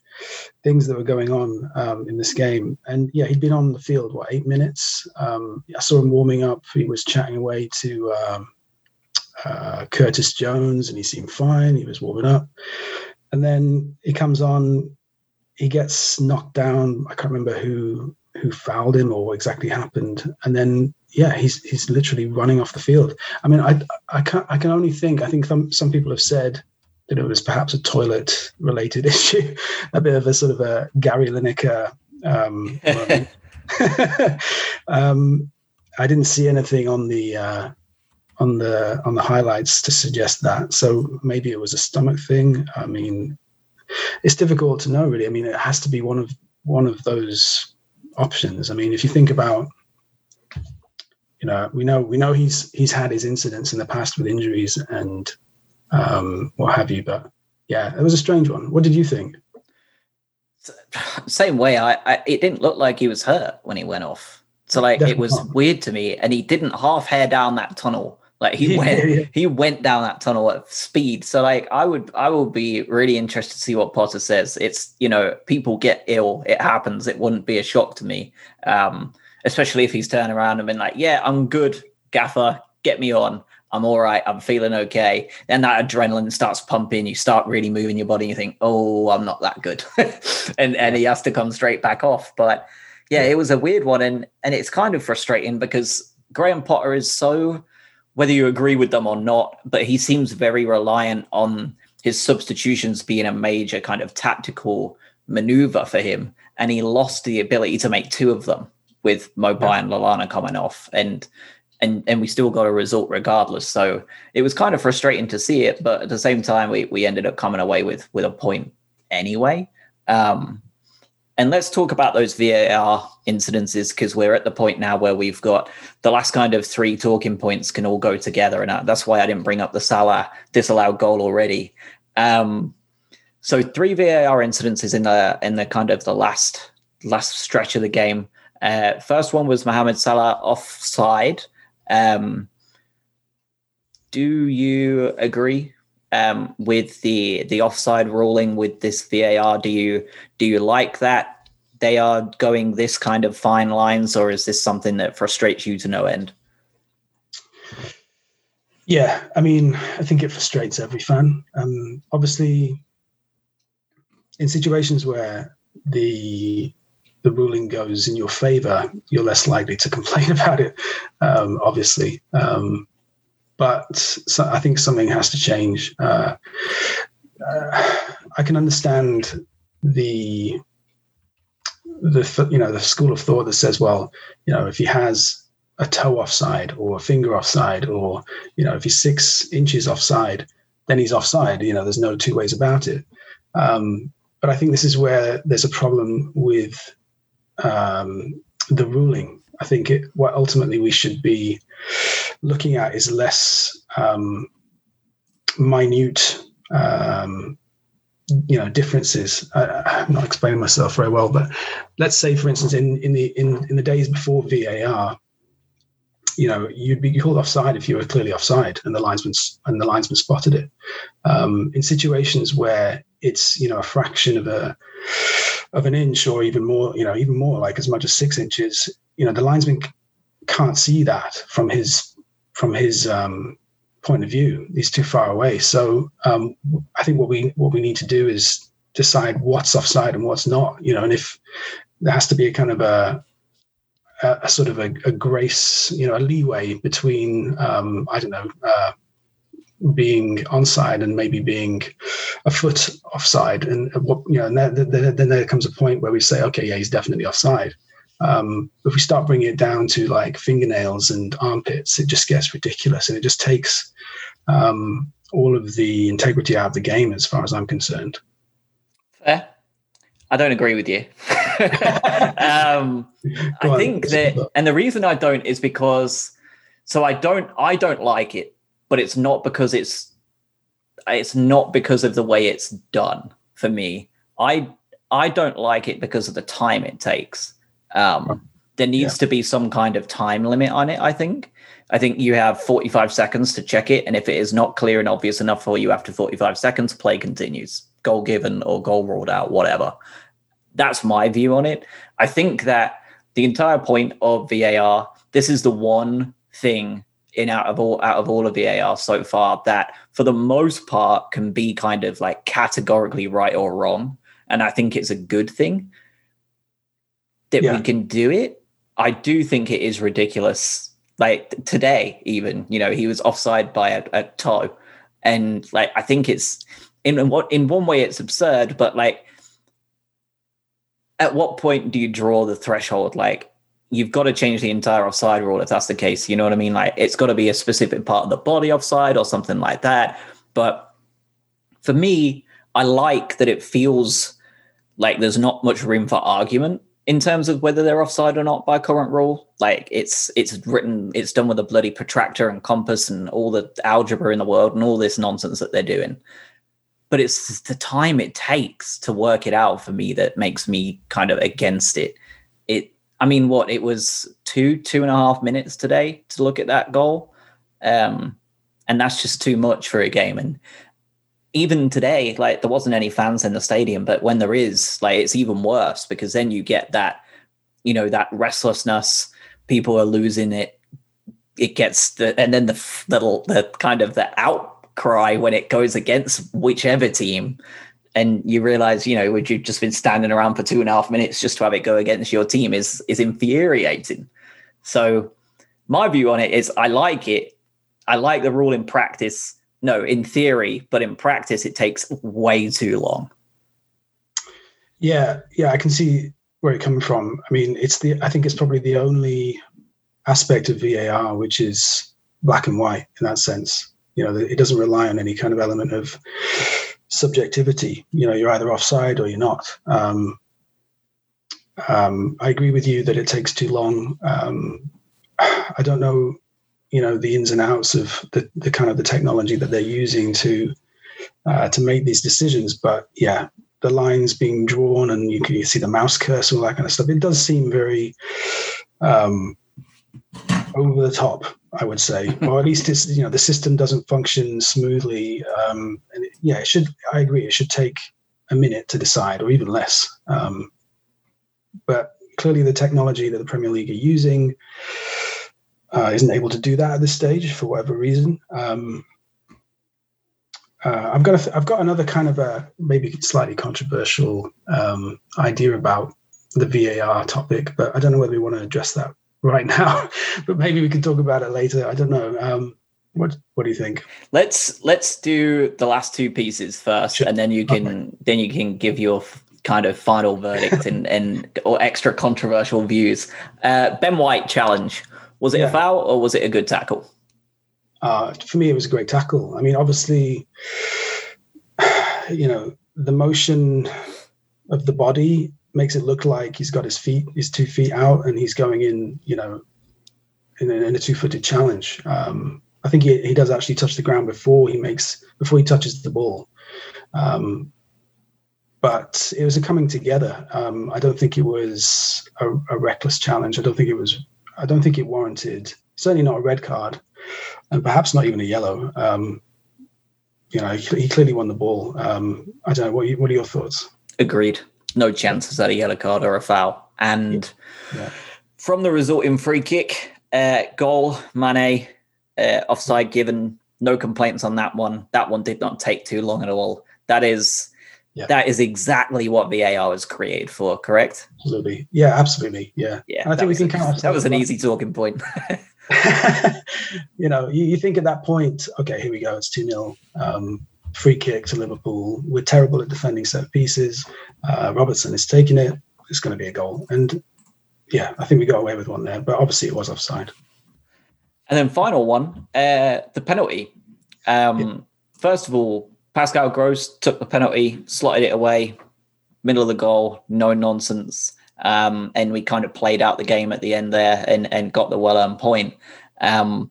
things that were going on um, in this game. And yeah, he'd been on the field what eight minutes. Um, I saw him warming up. He was chatting away to um, uh, Curtis Jones, and he seemed fine. He was warming up, and then he comes on. He gets knocked down. I can't remember who who fouled him or what exactly happened, and then yeah, he's he's literally running off the field. I mean, I I can I can only think. I think some some people have said that it was perhaps a toilet related issue, a bit of a sort of a Gary Lineker. Um, um, I didn't see anything on the uh, on the on the highlights to suggest that. So maybe it was a stomach thing. I mean, it's difficult to know really. I mean, it has to be one of one of those options. I mean, if you think about you know, we know we know he's he's had his incidents in the past with injuries and um, what have you. But yeah, it was a strange one. What did you think? Same way. I, I it didn't look like he was hurt when he went off. So like Definitely it was not. weird to me, and he didn't half hair down that tunnel. Like he yeah, went, yeah. he went down that tunnel at speed. So like I would, I will be really interested to see what Potter says. It's you know people get ill, it happens. It wouldn't be a shock to me, um, especially if he's turned around and been like, "Yeah, I'm good, Gaffer, get me on." I'm all right. I'm feeling okay. Then that adrenaline starts pumping. You start really moving your body. You think, oh, I'm not that good, and and he has to come straight back off. But yeah, it was a weird one, and and it's kind of frustrating because Graham Potter is so, whether you agree with them or not, but he seems very reliant on his substitutions being a major kind of tactical maneuver for him, and he lost the ability to make two of them with Maupay yeah. and Lallana coming off, and and and we still got a result regardless. So it was kind of frustrating to see it, but at the same time, we we ended up coming away with with a point anyway. Um, and let's talk about those VAR incidences because we're at the point now where we've got the last kind of three talking points can all go together, and that's why I didn't bring up the Salah disallowed goal already. Um, so three VAR incidences in the in the kind of the last last stretch of the game. Uh, first one was Mohamed Salah offside um, do you agree um, with the the offside ruling with this VAR? Do you do you like that they are going this kind of fine lines, or is this something that frustrates you to no end? Yeah, I mean, I think it frustrates every fan. Um, obviously, in situations where the the ruling goes in your favor, you're less likely to complain about it, um, obviously. Um, but so I think something has to change. Uh, uh, I can understand the the you know the school of thought that says, well, you know, if he has a toe offside or a finger offside, or you know, if he's six inches offside, then he's offside. You know, there's no two ways about it. Um, but I think this is where there's a problem with um, the ruling. I think it, what ultimately we should be looking at is less um, minute, um, you know, differences. I, am not explaining myself very well, but let's say, for instance, in in the in in the days before VAR, you know, you'd be called offside if you were clearly offside, and the linesman and the linesman spotted it. Um, in situations where it's you know a fraction of a of an inch or even more, you know, even more, like as much as six inches, you know, the linesman can't see that from his from his um, point of view. He's too far away. So um, I think what we what we need to do is decide what's offside and what's not. You know, and if there has to be a kind of a a, a sort of a, a, grace, you know, a leeway between um, I don't know. Uh, being onside and maybe being a foot offside, and what you know, and then, then there comes a point where we say, okay, yeah, he's definitely offside. Um, if we start bringing it down to like fingernails and armpits, it just gets ridiculous, and it just takes um, all of the integrity out of the game, as far as I'm concerned. Fair. I don't agree with you. um, I on, think that, and the reason I don't is because, so I don't, I don't like it but it's not because it's it's not because of the way it's done for me. I I don't like it because of the time it takes. Um, there needs yeah. to be some kind of time limit on it. I think. I think you have 45 seconds to check it, and if it is not clear and obvious enough for you after 45 seconds, play continues. Goal given or goal ruled out, whatever. That's my view on it. I think that the entire point of VAR, this is the one thing in out of all out of all of VAR so far that for the most part can be kind of like categorically right or wrong. And I think it's a good thing that yeah. we can do it. I do think it is ridiculous. Like today, even, you know, he was offside by a, a toe. And like I think it's in what in one way it's absurd, but like at what point do you draw the threshold? Like you've got to change the entire offside rule if that's the case. You know what I mean? Like it's got to be a specific part of the body offside or something like that. But for me, I like that it feels like there's not much room for argument in terms of whether they're offside or not by current rule. Like it's it's written, it's done with a bloody protractor and compass and all the algebra in the world and all this nonsense that they're doing. But it's the time it takes to work it out for me that makes me kind of against it. It I mean, what it was two, two and a half minutes today to look at that goal. Um, and that's just too much for a game. And even today, like there wasn't any fans in the stadium, but when there is, like it's even worse because then you get that, you know, that restlessness. People are losing it. It gets the, and then the little, the kind of the outcry when it goes against whichever team and you realize, you know, would you've just been standing around for two and a half minutes just to have it go against your team is is infuriating. So my view on it is I like it. I like the rule in practice. No, in theory, but in practice it takes way too long. Yeah, yeah, I can see where it coming from. I mean, it's the I think it's probably the only aspect of VAR which is black and white in that sense. You know, it doesn't rely on any kind of element of subjectivity. You know, you're either offside or you're not. Um, um, I agree with you that it takes too long. Um, I don't know, you know, the ins and outs of the, the kind of the technology that they're using to uh, to make these decisions, but yeah, the lines being drawn and you can you see the mouse cursor all that kind of stuff. It does seem very um, over the top I would say, or at least it's you know the system doesn't function smoothly. Um, and it, yeah, it should. I agree. It should take a minute to decide, or even less. Um, but clearly, the technology that the Premier League are using uh, isn't able to do that at this stage for whatever reason. Um, uh, I've got a, I've got another kind of a maybe slightly controversial um, idea about the VAR topic, but I don't know whether we want to address that right now, but maybe we can talk about it later. I don't know. Um, what What do you think? Let's let's do the last two pieces first, sure. and then you can okay. then you can give your kind of final verdict and and or extra controversial views. Uh, ben White challenge was it yeah. a foul or was it a good tackle? Uh, for me, it was a great tackle. I mean, obviously, you know, the motion of the body makes it look like he's got his feet, his two feet out, and he's going in, you know, in a, in a two-footed challenge. Um, I think he, he does actually touch the ground before he makes before he touches the ball. Um, but it was a coming together. Um, I don't think it was a, a, reckless challenge. I don't think it was. I don't think it warranted. Certainly not a red card, and perhaps not even a yellow. Um, you know, he, he, clearly won the ball. Um, I don't know. What, what are your thoughts? Agreed no chances at a yellow card or a foul. And yeah. from the resulting free kick, uh, goal, Mane, uh, offside given, no complaints on that one. That one did not take too long at all. That is yeah. that is exactly what VAR was created for, correct? Absolutely. Yeah, absolutely. Yeah. Yeah. I think we can count that was an easy talking point. you know, you, you, think at that point, okay, here we go, it's 2 0. Um, free kick to Liverpool. We're terrible at defending set pieces. Uh, Robertson is taking it. It's going to be a goal. And yeah, I think we got away with one there, but obviously it was offside. And then final one, uh, the penalty. Um, yeah. First of all, Pascal Gross took the penalty, slotted it away, middle of the goal, no nonsense. Um, and we kind of played out the game at the end there and, and got the well earned point. Um,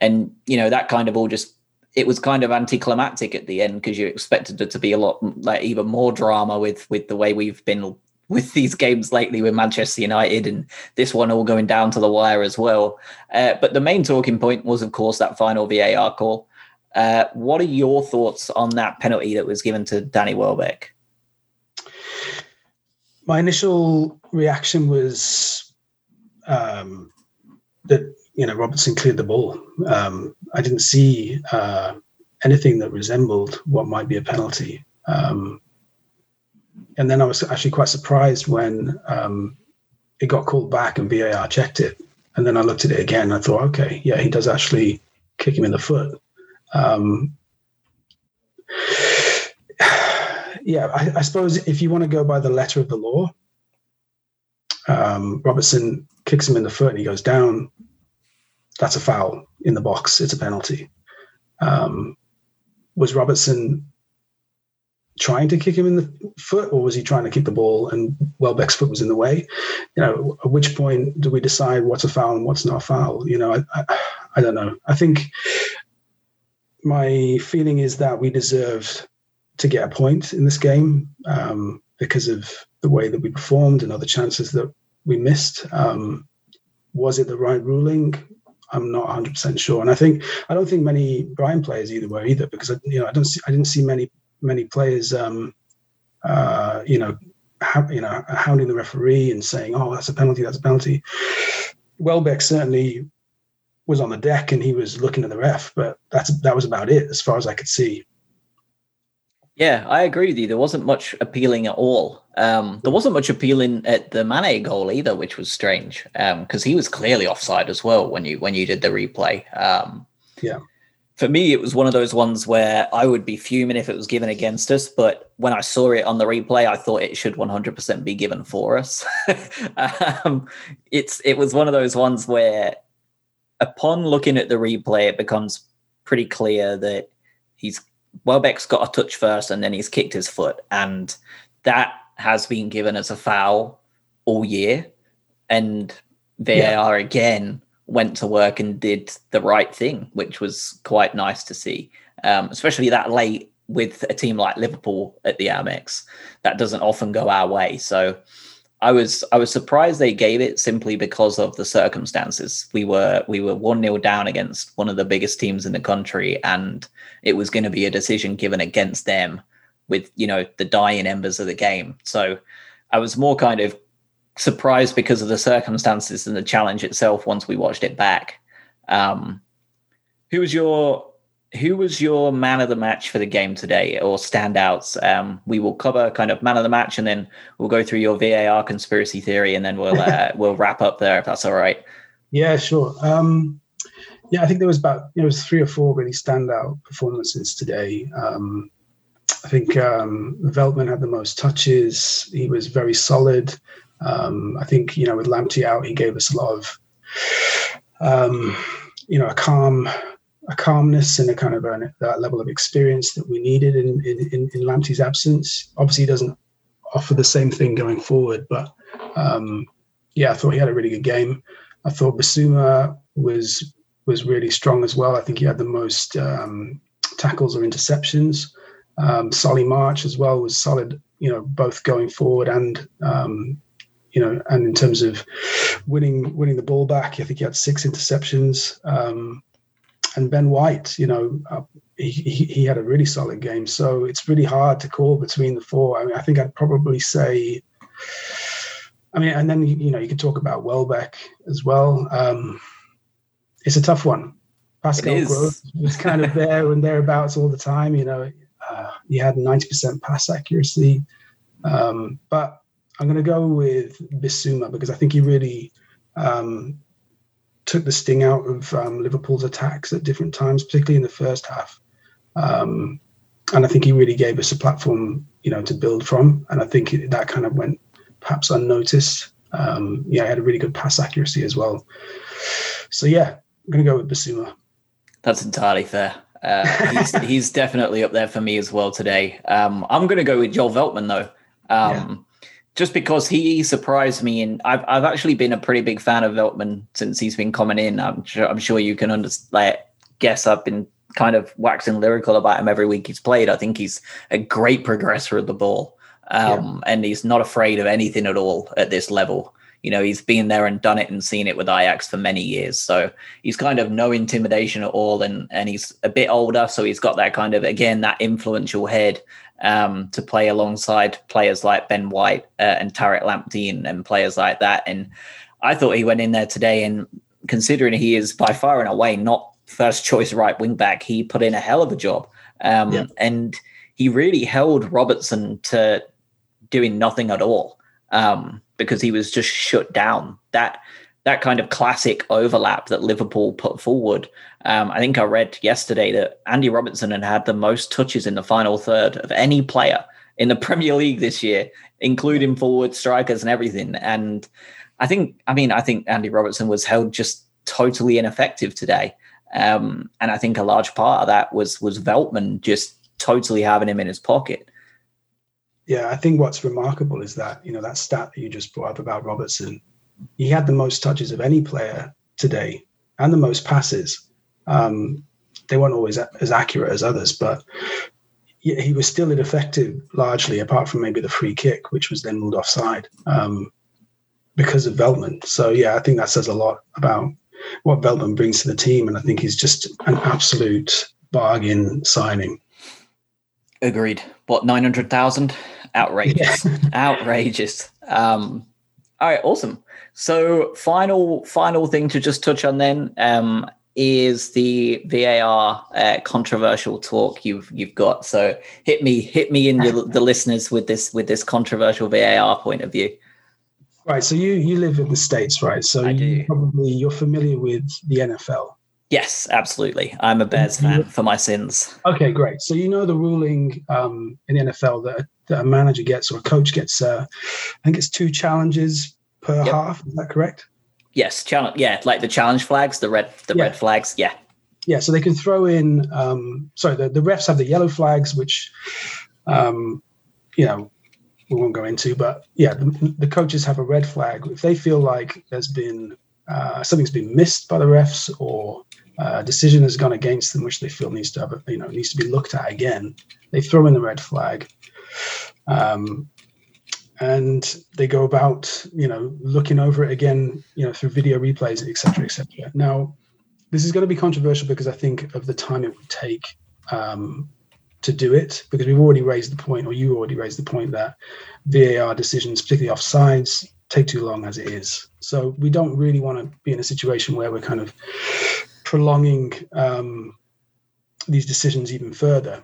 and, you know, that kind of all just it was kind of anticlimactic at the end because you expected it to be a lot like even more drama with with the way we've been with these games lately with Manchester United and this one all going down to the wire as well. Uh, but the main talking point was, of course, that final VAR call. Uh, what are your thoughts on that penalty that was given to Danny Welbeck? My initial reaction was um, that you know, Robertson cleared the ball. Um, I didn't see uh, anything that resembled what might be a penalty. Um, and then I was actually quite surprised when um, it got called back and VAR checked it. And then I looked at it again. And I thought, okay, yeah, he does actually kick him in the foot. Um, yeah, I, I, suppose if you want to go by the letter of the law, um, Robertson kicks him in the foot and he goes down. That's a foul in the box. It's a penalty. Um, was Robertson trying to kick him in the foot, or was he trying to kick the ball and Welbeck's foot was in the way? You know, at which point do we decide what's a foul and what's not a foul? You know, I, I, I don't know. I think my feeling is that we deserved to get a point in this game um, because of the way that we performed and other chances that we missed. Um, was it the right ruling? I'm not 100 percent sure, and I think I don't think many Brighton players either were either because you know I don't see I didn't see many many players um, uh, you know ha- you know hounding the referee and saying oh that's a penalty that's a penalty. Welbeck certainly was on the deck and he was looking at the ref, but that's that was about it as far as I could see. Yeah, I agree with you. There wasn't much appealing at all. Um, there wasn't much appealing at the Mane goal either, which was strange because um, he was clearly offside as well when you when you did the replay. Um, yeah. For me, it was one of those ones where I would be fuming if it was given against us, but when I saw it on the replay, I thought it should 100% be given for us. Um, it's it was one of those ones where, upon looking at the replay, it becomes pretty clear that he's Welbeck's got a touch first and then he's kicked his foot. And that has been given as a foul all year. And VAR yeah. again went to work and did the right thing, which was quite nice to see, um, especially that late with a team like Liverpool at the Amex. That doesn't often go our way. So I was I was surprised they gave it simply because of the circumstances. We were we were one 0 down against one of the biggest teams in the country, and it was going to be a decision given against them with you know the dying embers of the game. So I was more kind of surprised because of the circumstances and the challenge itself once we watched it back. Um, who was your who was your man of the match for the game today or standouts? Um, we will cover kind of man of the match and then we'll go through your VAR conspiracy theory and then we'll uh, we'll wrap up there if that's all right. Yeah, sure. Um, yeah, I think there was about there was three or four really standout performances today. Um, I think um, Veltman had the most touches. He was very solid. Um, I think you know with Lamptey out, he gave us a lot of um, you know a calm a calmness and a kind of that level of experience that we needed in, in, in Lamptey's absence. Obviously, he doesn't offer the same thing going forward, but um, yeah, I thought he had a really good game. I thought Bissouma was was really strong as well. I think he had the most um, tackles or interceptions. Um, Solly March as well was solid, you know, both going forward and um, you know, and in terms of winning winning the ball back, I think he had six interceptions. Um, and Ben White, you know, uh, he, he had a really solid game. So it's really hard to call between the four. I mean, I think I'd probably say, I mean, and then, you know, you could talk about Welbeck as well. Um, it's a tough one. Pascal Gross was kind of there and thereabouts all the time. You know, uh, he had 90% pass accuracy. Um, but I'm going to go with Bissouma because I think he really um, took the sting out of um, Liverpool's attacks at different times, particularly in the first half. Um, and I think he really gave us a platform, you know, to build from. And I think that kind of went perhaps unnoticed. Um, yeah, he had a really good pass accuracy as well. So yeah, I'm going to go with Bissouma. That's entirely fair. Uh, he's, he's, definitely up there for me as well today. Um, I'm going to go with Joel Veltman though. Um, just because he surprised me, and I've I've actually been a pretty big fan of Veltman since he's been coming in. I'm sure I'm sure you can understand. Like, guess I've been kind of waxing lyrical about him every week he's played. I think he's a great progressor of the ball, um, yeah. and he's not afraid of anything at all at this level. You know, he's been there and done it and seen it with Ajax for many years. So he's kind of no intimidation at all, and and he's a bit older, so he's got that kind of again that influential head um, to play alongside players like Ben White uh, and Tariq Lamptey and, and, players like that. And I thought he went in there today and considering he is by far and away not first choice right wing back, he put in a hell of a job. Um, yeah. And he really held Robertson to doing nothing at all um, because he was just shut down. That that kind of classic overlap that Liverpool put forward. Um, I think I read yesterday that Andy Robertson had had the most touches in the final third of any player in the Premier League this year, including forward strikers and everything. And I think, I mean, I think Andy Robertson was held just totally ineffective today. Um, and I think a large part of that was was Veltman just totally having him in his pocket. Yeah, I think what's remarkable is that you know that stat that you just brought up about Robertson, he had the most touches of any player today and the most passes. Um, they weren't always as accurate as others, but he was still ineffective largely, apart from maybe the free kick, which was then ruled offside um, because of Veltman. So yeah, I think that says a lot about what Veltman brings to the team, and I think he's just an absolute bargain signing. Agreed. What nine hundred thousand? Outrageous! Yeah. Outrageous. Um, all right, awesome. So, final final thing to just touch on then um, is the VAR uh, controversial talk you've you've got. So, hit me hit me in the, the listeners with this with this controversial VAR point of view. Right. So you you live in the states, right? So you probably you're familiar with the NFL. Yes, absolutely. I'm a Bears fan for my sins. Okay, great. So you know the ruling um, in the NFL that, that, a manager gets or a coach gets, uh, I think it's two challenges per yep. half. Is that correct? Yes, challenge. Yeah, like the challenge flags, the red, the yeah. red flags. Yeah. Yeah, so they can throw in. Um, sorry, the, the refs have the yellow flags, which, um, you know, we won't go into. But yeah, the, the coaches have a red flag if they feel like there's been uh, something's been missed by the refs or uh, decision has gone against them, which they feel needs to have, you know, needs to be looked at again. They throw in the red flag, um, and they go about, you know, looking over it again, you know, through video replays, etc., etc. Now, this is going to be controversial because I think of the time it would take um, to do it, because we've already raised the point, or you already raised the point that VAR decisions, particularly offsides, take too long as it is. So we don't really want to be in a situation where we're kind of prolonging um, these decisions even further.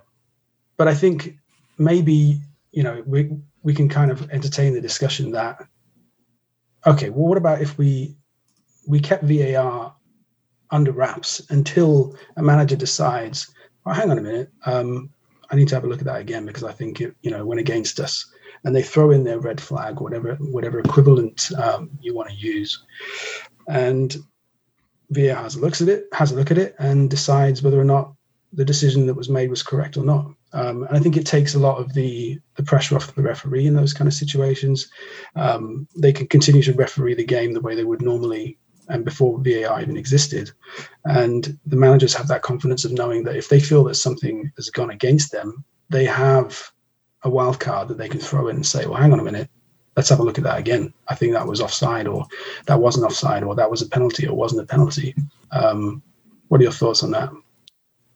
But I think maybe you know we we can kind of entertain the discussion that okay, well, what about if we we kept VAR under wraps until a manager decides, oh, hang on a minute, um, I need to have a look at that again because I think it you know went against us, and they throw in their red flag, whatever whatever equivalent um, you want to use, and VAR has looks at it, has a look at it, and decides whether or not the decision that was made was correct or not. Um, and I think it takes a lot of the the pressure off the referee in those kind of situations. Um, they can continue to referee the game the way they would normally and before VAR even existed. And the managers have that confidence of knowing that if they feel that something has gone against them, they have a wild card that they can throw in and say, well, hang on a minute, let's have a look at that again. I think that was offside, or that wasn't offside, or that was a penalty, or wasn't a penalty. Um, what are your thoughts on that?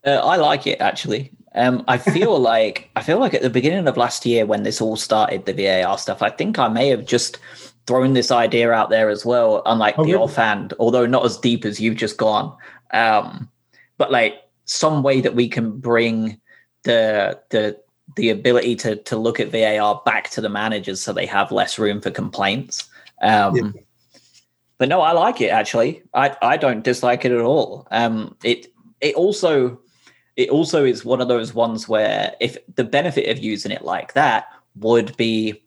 Uh, I like it actually. Um, I feel like I feel like at the beginning of last year when this all started, the VAR stuff. I think I may have just thrown this idea out there as well, unlike oh, the really? offhand, although not as deep as you've just gone. Um, but like some way that we can bring the the the ability to to look at VAR back to the managers so they have less room for complaints. Um, yeah. But no, I like it actually. I I don't dislike it at all. Um, it it also it also is one of those ones where if the benefit of using it like that would be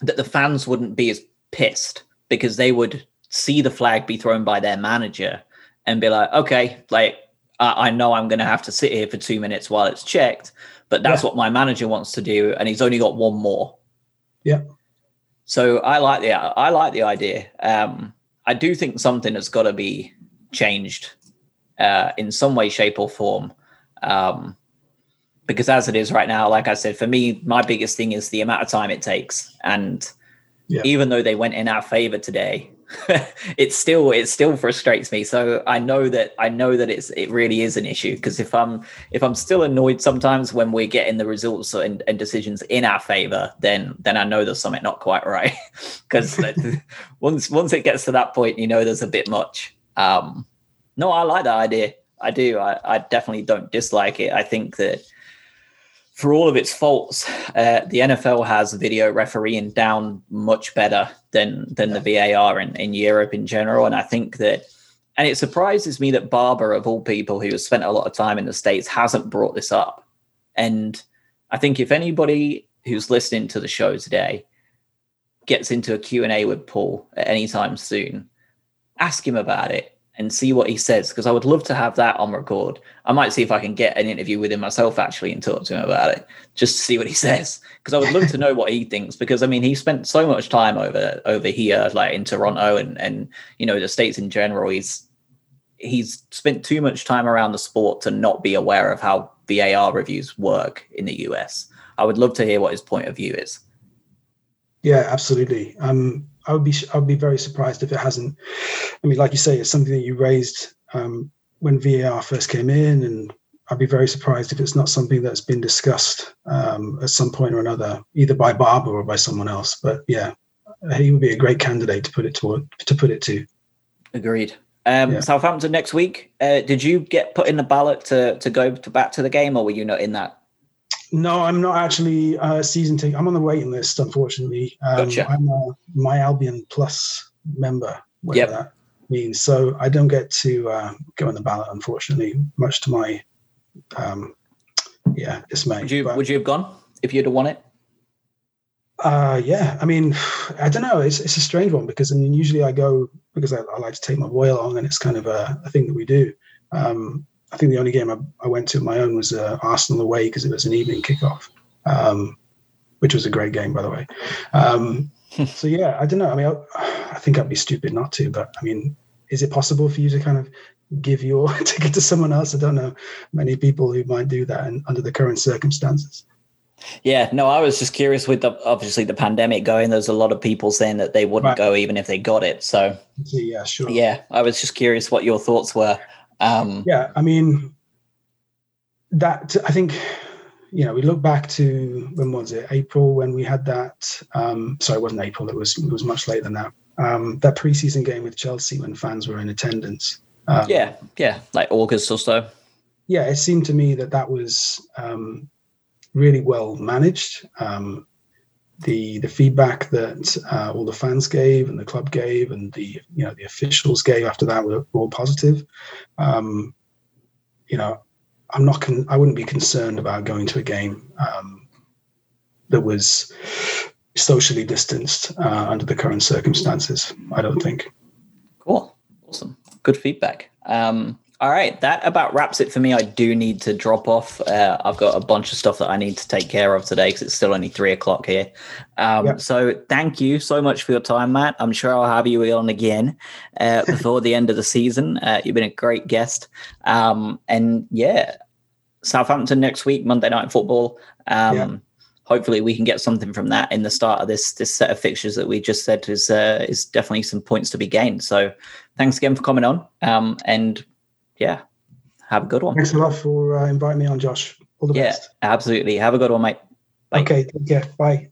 that the fans wouldn't be as pissed because they would see the flag be thrown by their manager and be like, okay, like I, I know I'm going to have to sit here for two minutes while it's checked, but that's yeah. what my manager wants to do, and he's only got one more. Yeah. So I like the I like the idea. Um, I do think something has got to be changed uh, in some way, shape, or form. Um, because as it is right now, like I said, for me, my biggest thing is the amount of time it takes. And yeah. even though they went in our favor today, it still it still frustrates me. So I know that I know that it's it really is an issue because if I'm if I'm still annoyed sometimes when we're getting the results and, and decisions in our favor, then then I know there's something not quite right. Because once once it gets to that point, you know there's a bit much. Um, no, I like that idea. I do. I, I definitely don't dislike it. I think that for all of its faults, uh, the NFL has video refereeing down much better than than the VAR in, in Europe in general. And I think that, and it surprises me that Barber, of all people who has spent a lot of time in the States, hasn't brought this up. And I think if anybody who's listening to the show today gets into a Q&A with Paul at any time soon, ask him about it and see what he says because I would love to have that on record. I might see if I can get an interview with him myself actually and talk to him about it just to see what he says because I would love to know what he thinks because I mean he spent so much time over over here like in Toronto and and you know the states in general he's he's spent too much time around the sport to not be aware of how VAR reviews work in the US. I would love to hear what his point of view is. Yeah, absolutely. Um I would be I would be very surprised if it hasn't. I mean, like you say, it's something that you raised um, when VAR first came in, and I'd be very surprised if it's not something that's been discussed um, at some point or another, either by Barber or by someone else. But yeah, he would be a great candidate to put it to to put it to. Agreed. Um, yeah. Southampton next week. Uh, did you get put in the ballot to to go to back to the game, or were you not in that? No, I'm not actually a season ticket. I'm on the waiting list, unfortunately. Um, gotcha. I'm a My Albion Plus member, whatever yep. that means. So I don't get to uh, go in the ballot, unfortunately, much to my um, yeah dismay. Would you but, Would you have gone if you'd have won it? Uh, yeah. I mean, I don't know. It's it's a strange one because I mean, usually I go because I, I like to take my boy along, and it's kind of a, a thing that we do. Um, I think the only game I, I went to my own was uh, Arsenal away because it was an evening kickoff, um, which was a great game, by the way. Um, so yeah, I don't know. I mean, I, I, think I'd be stupid not to, but I mean, is it possible for you to kind of give your ticket to someone else? I don't know many people who might do that and under the current circumstances. Yeah, no, I was just curious with the obviously the pandemic going. There's a lot of people saying that they wouldn't right. go even if they got it. So yeah, sure. Yeah, I was just curious what your thoughts were. Um, yeah, I mean, that I think, you know, we look back to when was it April when we had that. Um, sorry, it wasn't April. It was it was much later than that. Um, that preseason game with Chelsea when fans were in attendance. Um, yeah, yeah, like August or so. Yeah, it seemed to me that that was um, really well managed. Um, the the feedback that uh, all the fans gave and the club gave and the you know the officials gave after that were, all positive. Um, you know, I'm not con- I wouldn't be concerned about going to a game um, that was socially distanced uh, under the current circumstances. I don't think. Cool, awesome, good feedback. Um, all right, that about wraps it for me. I do need to drop off. Uh, I've got a bunch of stuff that I need to take care of today because it's still only three o'clock here. Um, yep. So thank you so much for your time, Matt. I'm sure I'll have you on again uh, before the end of the season. Uh, you've been a great guest. Um, and yeah, Southampton next week, Monday Night Football. Um. Hopefully, we can get something from that in the start of this this set of fixtures that we just said is uh, is definitely some points to be gained. So, thanks again for coming on. Um, and yeah, have a good one. Thanks a lot for uh, inviting me on, Josh. All the yeah, best. Absolutely. Have a good one, mate. Bye. Okay. Care. Bye.